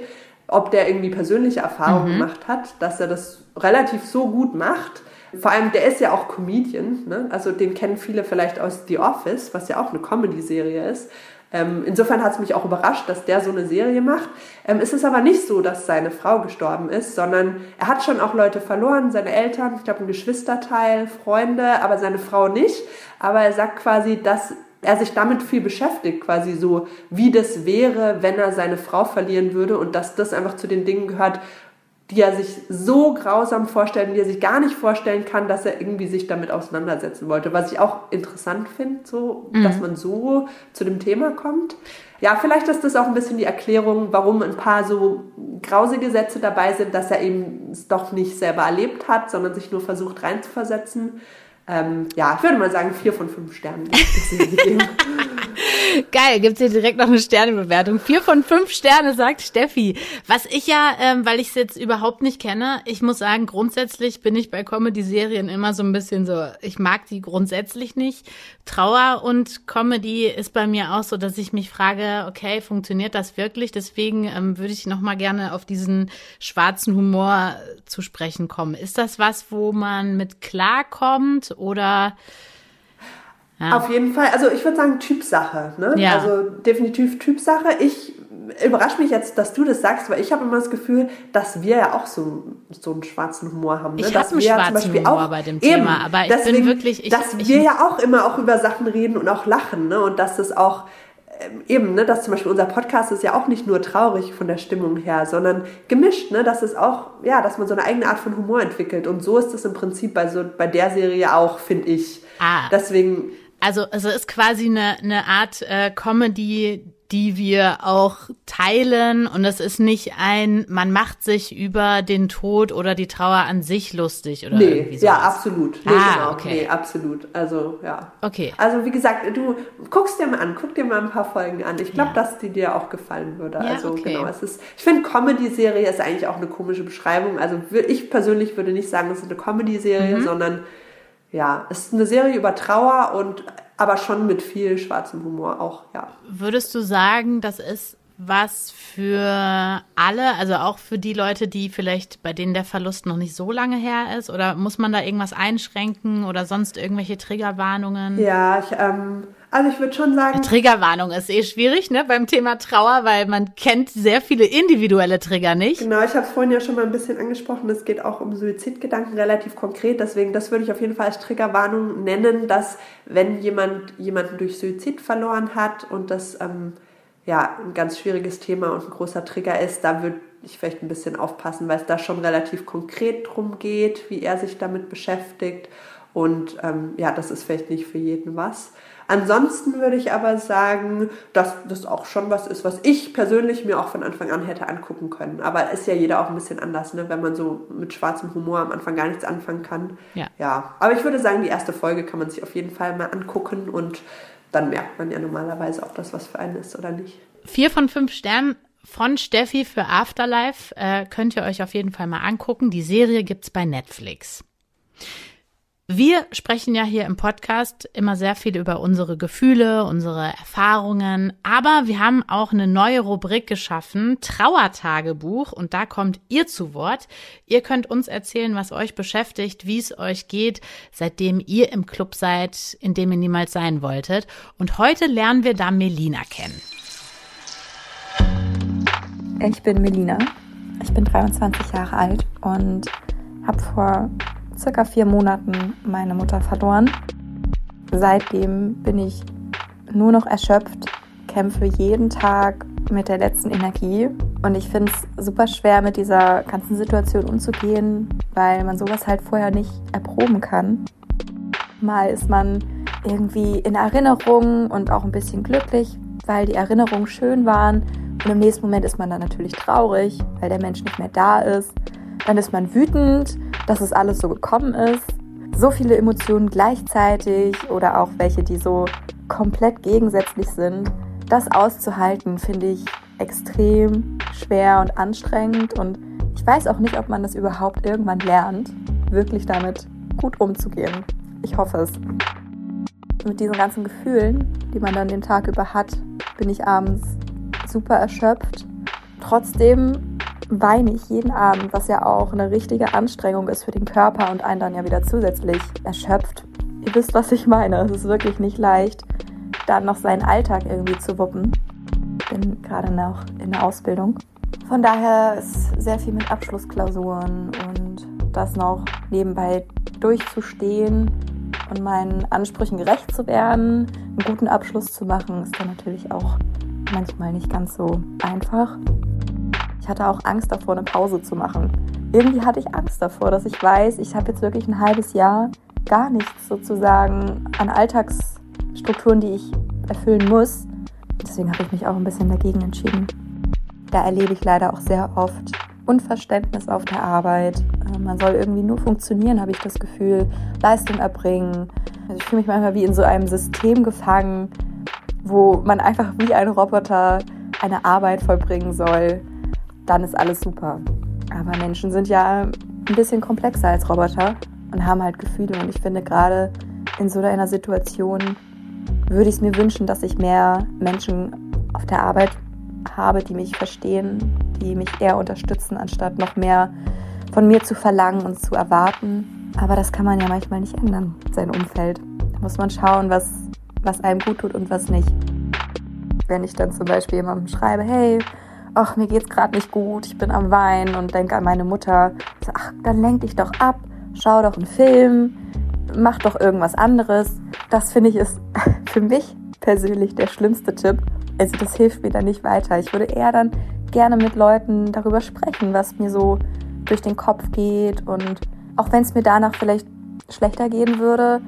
ob der irgendwie persönliche Erfahrungen mhm. gemacht hat, dass er das relativ so gut macht vor allem, der ist ja auch Comedian, ne? also den kennen viele vielleicht aus The Office, was ja auch eine Comedy-Serie ist. Ähm, insofern hat es mich auch überrascht, dass der so eine Serie macht. Ähm, es ist aber nicht so, dass seine Frau gestorben ist, sondern er hat schon auch Leute verloren, seine Eltern, ich glaube ein Geschwisterteil, Freunde, aber seine Frau nicht. Aber er sagt quasi, dass er sich damit viel beschäftigt, quasi so, wie das wäre, wenn er seine Frau verlieren würde und dass das einfach zu den Dingen gehört, die er sich so grausam vorstellt, die er sich gar nicht vorstellen kann, dass er irgendwie sich damit auseinandersetzen wollte. Was ich auch interessant finde, so, mhm. dass man so zu dem Thema kommt. Ja, vielleicht ist das auch ein bisschen die Erklärung, warum ein paar so grausige Sätze dabei sind, dass er eben es doch nicht selber erlebt hat, sondern sich nur versucht reinzuversetzen. Ähm, ja, ich würde mal sagen, vier von fünf Sternen. Geil, gibt's hier direkt noch eine Sternebewertung. Vier von fünf Sterne, sagt Steffi. Was ich ja, ähm, weil ich es jetzt überhaupt nicht kenne, ich muss sagen, grundsätzlich bin ich bei Comedy-Serien immer so ein bisschen so, ich mag die grundsätzlich nicht. Trauer und Comedy ist bei mir auch so, dass ich mich frage, okay, funktioniert das wirklich? Deswegen ähm, würde ich noch mal gerne auf diesen schwarzen Humor zu sprechen kommen. Ist das was, wo man mit klarkommt oder ja. Auf jeden Fall. Also ich würde sagen Typsache. Ne? Ja. Also definitiv Typsache. Ich überrasche mich jetzt, dass du das sagst, weil ich habe immer das Gefühl, dass wir ja auch so, so einen schwarzen Humor haben. Ne? Ich habe einen schwarzen Humor auch, bei dem Thema, eben, aber ich deswegen, bin wirklich... Ich, dass ich, wir ja auch immer auch über Sachen reden und auch lachen ne? und dass das auch ähm, eben, ne, dass zum Beispiel unser Podcast ist ja auch nicht nur traurig von der Stimmung her, sondern gemischt, ne, dass es auch, ja, dass man so eine eigene Art von Humor entwickelt. Und so ist es im Prinzip bei so bei der Serie auch, finde ich. Ah. Deswegen also, also ist quasi eine, eine Art äh, Comedy, die wir auch teilen und es ist nicht ein, man macht sich über den Tod oder die Trauer an sich lustig oder nee, irgendwie sowas. Ja, absolut. Nee, ah, genau. okay. Nee, absolut. Also, ja. Okay. Also, wie gesagt, du guckst dir mal an, guck dir mal ein paar Folgen an. Ich glaube, ja. dass die dir auch gefallen würde. Ja, also, okay. genau. Es ist, ich finde, Comedy-Serie ist eigentlich auch eine komische Beschreibung. Also, ich persönlich würde nicht sagen, es ist eine Comedy-Serie, mhm. sondern ja, es ist eine Serie über Trauer und aber schon mit viel schwarzem Humor auch, ja. Würdest du sagen, das ist was für alle, also auch für die Leute, die vielleicht bei denen der Verlust noch nicht so lange her ist? Oder muss man da irgendwas einschränken oder sonst irgendwelche Triggerwarnungen? Ja, ich, ähm, also ich würde schon sagen. Triggerwarnung ist eh schwierig, ne, beim Thema Trauer, weil man kennt sehr viele individuelle Trigger nicht. Genau, ich habe es vorhin ja schon mal ein bisschen angesprochen. Es geht auch um Suizidgedanken relativ konkret. Deswegen, das würde ich auf jeden Fall als Triggerwarnung nennen, dass wenn jemand jemanden durch Suizid verloren hat und das ähm, ja, ein ganz schwieriges Thema und ein großer Trigger ist, da würde ich vielleicht ein bisschen aufpassen, weil es da schon relativ konkret drum geht, wie er sich damit beschäftigt. Und ähm, ja, das ist vielleicht nicht für jeden was. Ansonsten würde ich aber sagen, dass das auch schon was ist, was ich persönlich mir auch von Anfang an hätte angucken können. Aber ist ja jeder auch ein bisschen anders, ne? wenn man so mit schwarzem Humor am Anfang gar nichts anfangen kann. Ja. ja. Aber ich würde sagen, die erste Folge kann man sich auf jeden Fall mal angucken und dann merkt man ja normalerweise, ob das was für einen ist oder nicht. Vier von fünf Sternen von Steffi für Afterlife äh, könnt ihr euch auf jeden Fall mal angucken. Die Serie gibt's bei Netflix. Wir sprechen ja hier im Podcast immer sehr viel über unsere Gefühle, unsere Erfahrungen, aber wir haben auch eine neue Rubrik geschaffen, Trauertagebuch, und da kommt ihr zu Wort. Ihr könnt uns erzählen, was euch beschäftigt, wie es euch geht, seitdem ihr im Club seid, in dem ihr niemals sein wolltet. Und heute lernen wir da Melina kennen. Ich bin Melina, ich bin 23 Jahre alt und habe vor circa vier Monaten meine Mutter verloren. Seitdem bin ich nur noch erschöpft, kämpfe jeden Tag mit der letzten Energie und ich finde es super schwer, mit dieser ganzen Situation umzugehen, weil man sowas halt vorher nicht erproben kann. Mal ist man irgendwie in Erinnerung und auch ein bisschen glücklich, weil die Erinnerungen schön waren. Und im nächsten Moment ist man dann natürlich traurig, weil der Mensch nicht mehr da ist. Dann ist man wütend, dass es alles so gekommen ist. So viele Emotionen gleichzeitig oder auch welche, die so komplett gegensätzlich sind. Das auszuhalten, finde ich extrem schwer und anstrengend. Und ich weiß auch nicht, ob man das überhaupt irgendwann lernt, wirklich damit gut umzugehen. Ich hoffe es. Mit diesen ganzen Gefühlen, die man dann den Tag über hat, bin ich abends super erschöpft. Trotzdem weine ich jeden Abend, was ja auch eine richtige Anstrengung ist für den Körper und einen dann ja wieder zusätzlich erschöpft. Ihr wisst, was ich meine. Es ist wirklich nicht leicht, dann noch seinen Alltag irgendwie zu wuppen. Ich bin gerade noch in der Ausbildung. Von daher ist sehr viel mit Abschlussklausuren und das noch nebenbei durchzustehen und meinen Ansprüchen gerecht zu werden, einen guten Abschluss zu machen, ist dann natürlich auch manchmal nicht ganz so einfach. Ich hatte auch Angst davor, eine Pause zu machen. Irgendwie hatte ich Angst davor, dass ich weiß, ich habe jetzt wirklich ein halbes Jahr gar nichts sozusagen an Alltagsstrukturen, die ich erfüllen muss. Deswegen habe ich mich auch ein bisschen dagegen entschieden. Da erlebe ich leider auch sehr oft Unverständnis auf der Arbeit. Äh, man soll irgendwie nur funktionieren, habe ich das Gefühl, Leistung erbringen. Also ich fühle mich manchmal wie in so einem System gefangen, wo man einfach wie ein Roboter eine Arbeit vollbringen soll, dann ist alles super. Aber Menschen sind ja ein bisschen komplexer als Roboter und haben halt Gefühle. Und ich finde, gerade in so einer Situation würde ich es mir wünschen, dass ich mehr Menschen auf der Arbeit habe, die mich verstehen, die mich eher unterstützen, anstatt noch mehr von mir zu verlangen und zu erwarten. Aber das kann man ja manchmal nicht ändern, sein Umfeld. Da muss man schauen, was, was einem gut tut und was nicht. Wenn ich dann zum Beispiel jemandem schreibe, hey, ach, mir geht's gerade nicht gut, ich bin am Weinen und denke an meine Mutter. So, ach, dann lenk dich doch ab, schau doch einen Film, mach doch irgendwas anderes. Das finde ich ist für mich persönlich der schlimmste Tipp. Also das hilft mir dann nicht weiter. Ich würde eher dann gerne mit Leuten darüber sprechen, was mir so durch den Kopf geht und auch wenn es mir danach vielleicht schlechter gehen würde,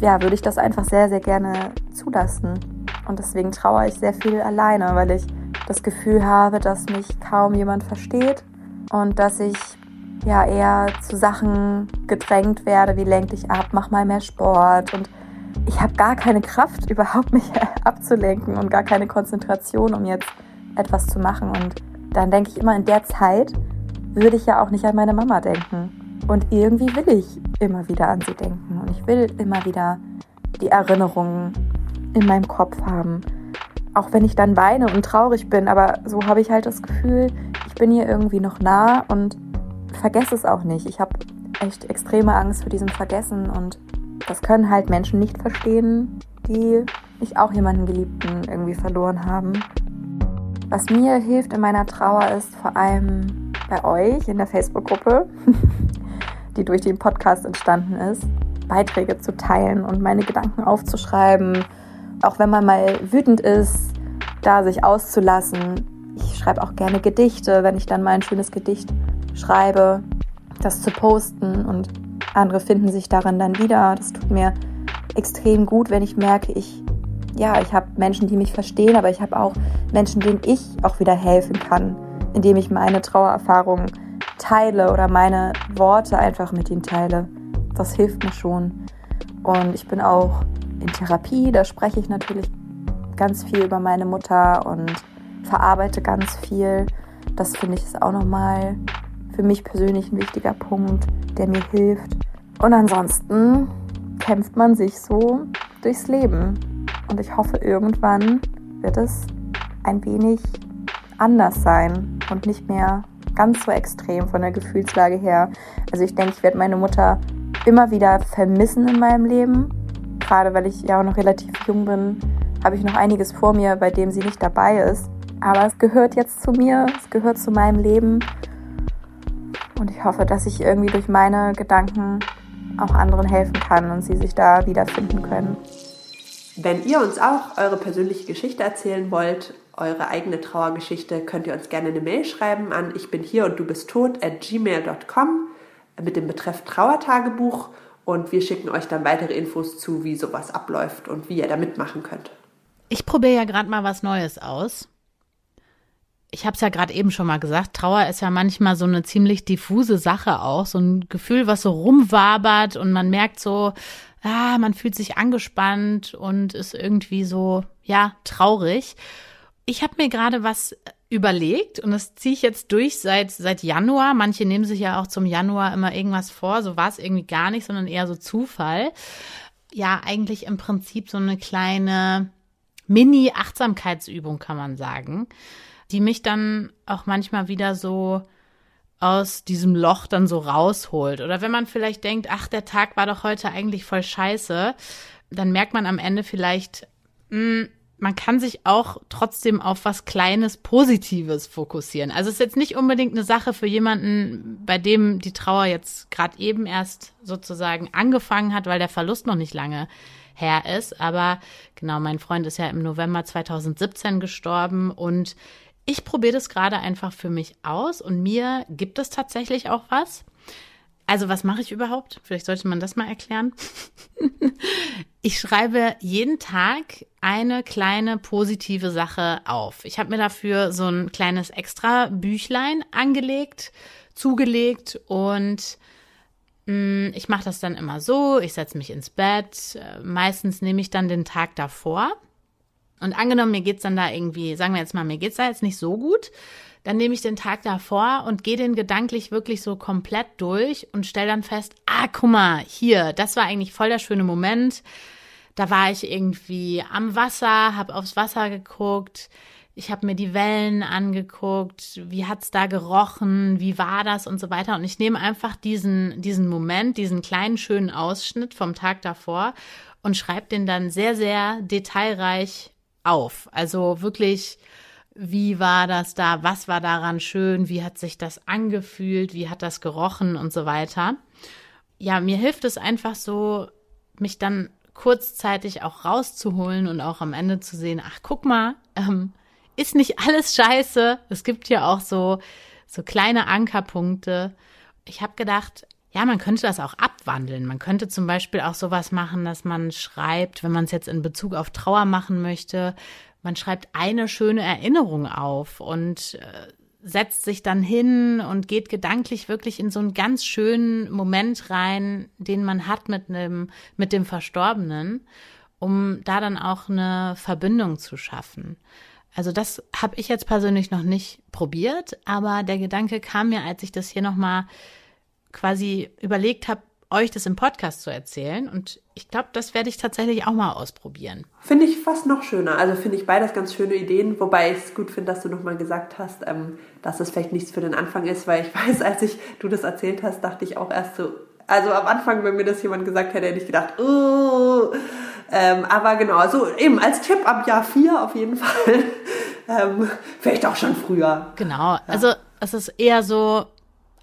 ja, würde ich das einfach sehr, sehr gerne zulassen. Und deswegen trauere ich sehr viel alleine, weil ich das Gefühl habe, dass mich kaum jemand versteht und dass ich ja eher zu Sachen gedrängt werde, wie lenk dich ab, mach mal mehr Sport und ich habe gar keine Kraft, überhaupt mich abzulenken und gar keine Konzentration, um jetzt etwas zu machen. Und dann denke ich immer, in der Zeit würde ich ja auch nicht an meine Mama denken. Und irgendwie will ich immer wieder an sie denken. Und ich will immer wieder die Erinnerungen in meinem Kopf haben auch wenn ich dann weine und traurig bin, aber so habe ich halt das Gefühl, ich bin hier irgendwie noch nah und vergesse es auch nicht. Ich habe echt extreme Angst vor diesem Vergessen und das können halt Menschen nicht verstehen, die nicht auch jemanden Geliebten irgendwie verloren haben. Was mir hilft in meiner Trauer ist vor allem bei euch in der Facebook-Gruppe, die durch den Podcast entstanden ist, Beiträge zu teilen und meine Gedanken aufzuschreiben auch wenn man mal wütend ist, da sich auszulassen. Ich schreibe auch gerne Gedichte, wenn ich dann mal ein schönes Gedicht schreibe, das zu posten und andere finden sich darin dann wieder. Das tut mir extrem gut, wenn ich merke, ich ja, ich habe Menschen, die mich verstehen, aber ich habe auch Menschen, denen ich auch wieder helfen kann, indem ich meine Trauererfahrungen teile oder meine Worte einfach mit ihnen teile. Das hilft mir schon. Und ich bin auch in Therapie, da spreche ich natürlich ganz viel über meine Mutter und verarbeite ganz viel. Das finde ich ist auch nochmal für mich persönlich ein wichtiger Punkt, der mir hilft. Und ansonsten kämpft man sich so durchs Leben. Und ich hoffe, irgendwann wird es ein wenig anders sein und nicht mehr ganz so extrem von der Gefühlslage her. Also ich denke, ich werde meine Mutter immer wieder vermissen in meinem Leben. Gerade weil ich ja auch noch relativ jung bin, habe ich noch einiges vor mir, bei dem sie nicht dabei ist. Aber es gehört jetzt zu mir, es gehört zu meinem Leben. Und ich hoffe, dass ich irgendwie durch meine Gedanken auch anderen helfen kann und sie sich da wiederfinden können. Wenn ihr uns auch eure persönliche Geschichte erzählen wollt, eure eigene Trauergeschichte, könnt ihr uns gerne eine Mail schreiben an ich bin hier und du bist tot at gmail.com mit dem Betreff Trauertagebuch und wir schicken euch dann weitere Infos zu, wie sowas abläuft und wie ihr da mitmachen könnt. Ich probiere ja gerade mal was Neues aus. Ich habe es ja gerade eben schon mal gesagt, Trauer ist ja manchmal so eine ziemlich diffuse Sache auch, so ein Gefühl, was so rumwabert und man merkt so, ah, man fühlt sich angespannt und ist irgendwie so, ja, traurig. Ich habe mir gerade was überlegt und das ziehe ich jetzt durch seit, seit Januar. Manche nehmen sich ja auch zum Januar immer irgendwas vor. So war es irgendwie gar nicht, sondern eher so Zufall. Ja, eigentlich im Prinzip so eine kleine Mini-Achtsamkeitsübung, kann man sagen, die mich dann auch manchmal wieder so aus diesem Loch dann so rausholt. Oder wenn man vielleicht denkt, ach, der Tag war doch heute eigentlich voll scheiße, dann merkt man am Ende vielleicht, mh, hm, man kann sich auch trotzdem auf was Kleines Positives fokussieren. Also es ist jetzt nicht unbedingt eine Sache für jemanden, bei dem die Trauer jetzt gerade eben erst sozusagen angefangen hat, weil der Verlust noch nicht lange her ist. Aber genau, mein Freund ist ja im November 2017 gestorben und ich probiere das gerade einfach für mich aus und mir gibt es tatsächlich auch was. Also was mache ich überhaupt? Vielleicht sollte man das mal erklären. ich schreibe jeden Tag eine kleine positive Sache auf. Ich habe mir dafür so ein kleines extra Büchlein angelegt, zugelegt und mh, mm, ich mache das dann immer so. Ich setze mich ins Bett. Meistens nehme ich dann den Tag davor. Und angenommen, mir geht's dann da irgendwie, sagen wir jetzt mal, mir geht's da jetzt nicht so gut dann nehme ich den Tag davor und gehe den gedanklich wirklich so komplett durch und stelle dann fest, ah, guck mal, hier, das war eigentlich voll der schöne Moment. Da war ich irgendwie am Wasser, habe aufs Wasser geguckt, ich habe mir die Wellen angeguckt, wie hat's da gerochen, wie war das und so weiter. Und ich nehme einfach diesen, diesen Moment, diesen kleinen schönen Ausschnitt vom Tag davor und schreibe den dann sehr, sehr detailreich auf. Also wirklich wie war das da, was war daran schön, wie hat sich das angefühlt, wie hat das gerochen und so weiter. Ja, mir hilft es einfach so, mich dann kurzzeitig auch rauszuholen und auch am Ende zu sehen, ach guck mal, ähm, ist nicht alles scheiße. Es gibt ja auch so, so kleine Ankerpunkte. Ich habe gedacht, ja, man könnte das auch abwandeln. Man könnte zum Beispiel auch sowas machen, dass man schreibt, wenn man es jetzt in Bezug auf Trauer machen möchte, man schreibt eine schöne Erinnerung auf und äh, setzt sich dann hin und geht gedanklich wirklich in so einen ganz schönen Moment rein, den man hat mit einem, mit dem Verstorbenen, um da dann auch eine Verbindung zu schaffen. Also das habe ich jetzt persönlich noch nicht probiert, aber der Gedanke kam mir, als ich das hier nochmal quasi überlegt habe, euch das im Podcast zu erzählen. Und ich glaube, das werde ich tatsächlich auch mal ausprobieren. Finde ich fast noch schöner. Also finde ich beides ganz schöne Ideen, wobei ich es gut finde, dass du nochmal gesagt hast, ähm, dass es vielleicht nichts für den Anfang ist, weil ich weiß, als ich du das erzählt hast, dachte ich auch erst so, also am Anfang, wenn mir das jemand gesagt hätte, hätte ich gedacht, oh. Ähm, aber genau, also eben als Tipp ab Jahr 4 auf jeden Fall. ähm, vielleicht auch schon früher. Genau, ja. also es ist eher so,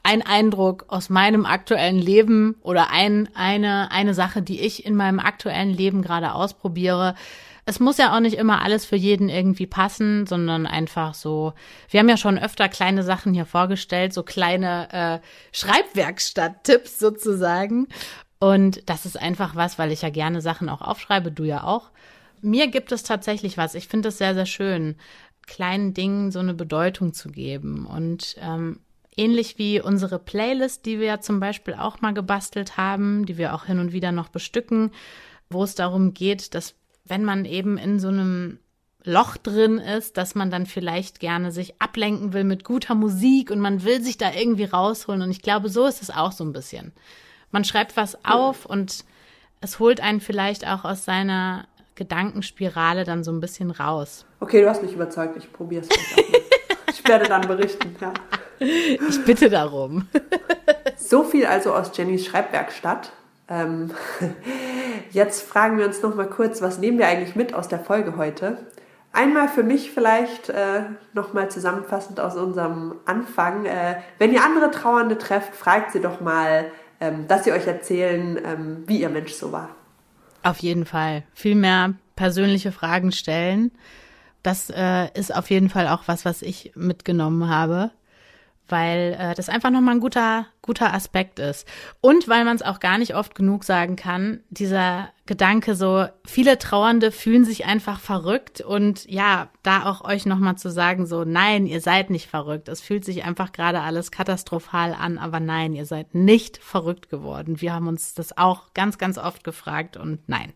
ein Eindruck aus meinem aktuellen Leben oder ein, eine, eine Sache, die ich in meinem aktuellen Leben gerade ausprobiere. Es muss ja auch nicht immer alles für jeden irgendwie passen, sondern einfach so. Wir haben ja schon öfter kleine Sachen hier vorgestellt, so kleine äh, Schreibwerkstatt-Tipps sozusagen. Und das ist einfach was, weil ich ja gerne Sachen auch aufschreibe, du ja auch. Mir gibt es tatsächlich was. Ich finde es sehr, sehr schön, kleinen Dingen so eine Bedeutung zu geben. Und ähm, Ähnlich wie unsere Playlist, die wir ja zum Beispiel auch mal gebastelt haben, die wir auch hin und wieder noch bestücken, wo es darum geht, dass wenn man eben in so einem Loch drin ist, dass man dann vielleicht gerne sich ablenken will mit guter Musik und man will sich da irgendwie rausholen. Und ich glaube, so ist es auch so ein bisschen. Man schreibt was auf und es holt einen vielleicht auch aus seiner Gedankenspirale dann so ein bisschen raus. Okay, du hast mich überzeugt. Ich probiere es. ich werde dann berichten. Ja. Ich bitte darum. so viel also aus Jennys Schreibwerkstatt. Ähm, jetzt fragen wir uns noch mal kurz, was nehmen wir eigentlich mit aus der Folge heute? Einmal für mich vielleicht äh, nochmal zusammenfassend aus unserem Anfang. Äh, wenn ihr andere Trauernde trefft, fragt sie doch mal, ähm, dass sie euch erzählen, ähm, wie ihr Mensch so war. Auf jeden Fall. Viel mehr persönliche Fragen stellen. Das äh, ist auf jeden Fall auch was, was ich mitgenommen habe weil äh, das einfach nochmal ein guter, guter Aspekt ist. Und weil man es auch gar nicht oft genug sagen kann, dieser Gedanke so, viele Trauernde fühlen sich einfach verrückt und ja, da auch euch nochmal zu sagen, so, nein, ihr seid nicht verrückt. Es fühlt sich einfach gerade alles katastrophal an, aber nein, ihr seid nicht verrückt geworden. Wir haben uns das auch ganz, ganz oft gefragt und nein.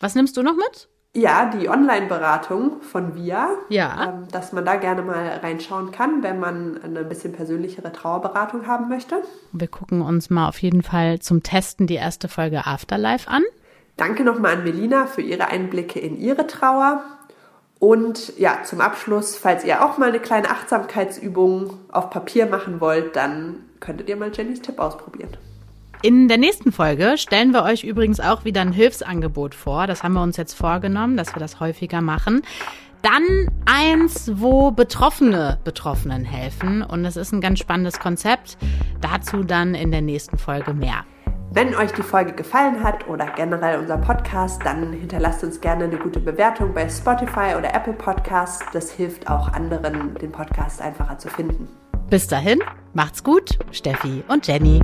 Was nimmst du noch mit? Ja, die Online-Beratung von VIA. Ja. Ähm, dass man da gerne mal reinschauen kann, wenn man eine bisschen persönlichere Trauerberatung haben möchte. Wir gucken uns mal auf jeden Fall zum Testen die erste Folge Afterlife an. Danke nochmal an Melina für ihre Einblicke in ihre Trauer. Und ja, zum Abschluss, falls ihr auch mal eine kleine Achtsamkeitsübung auf Papier machen wollt, dann könntet ihr mal Jennys Tipp ausprobieren. In der nächsten Folge stellen wir euch übrigens auch wieder ein Hilfsangebot vor. Das haben wir uns jetzt vorgenommen, dass wir das häufiger machen. Dann eins, wo Betroffene Betroffenen helfen. Und es ist ein ganz spannendes Konzept. Dazu dann in der nächsten Folge mehr. Wenn euch die Folge gefallen hat oder generell unser Podcast, dann hinterlasst uns gerne eine gute Bewertung bei Spotify oder Apple Podcasts. Das hilft auch anderen, den Podcast einfacher zu finden. Bis dahin, macht's gut, Steffi und Jenny.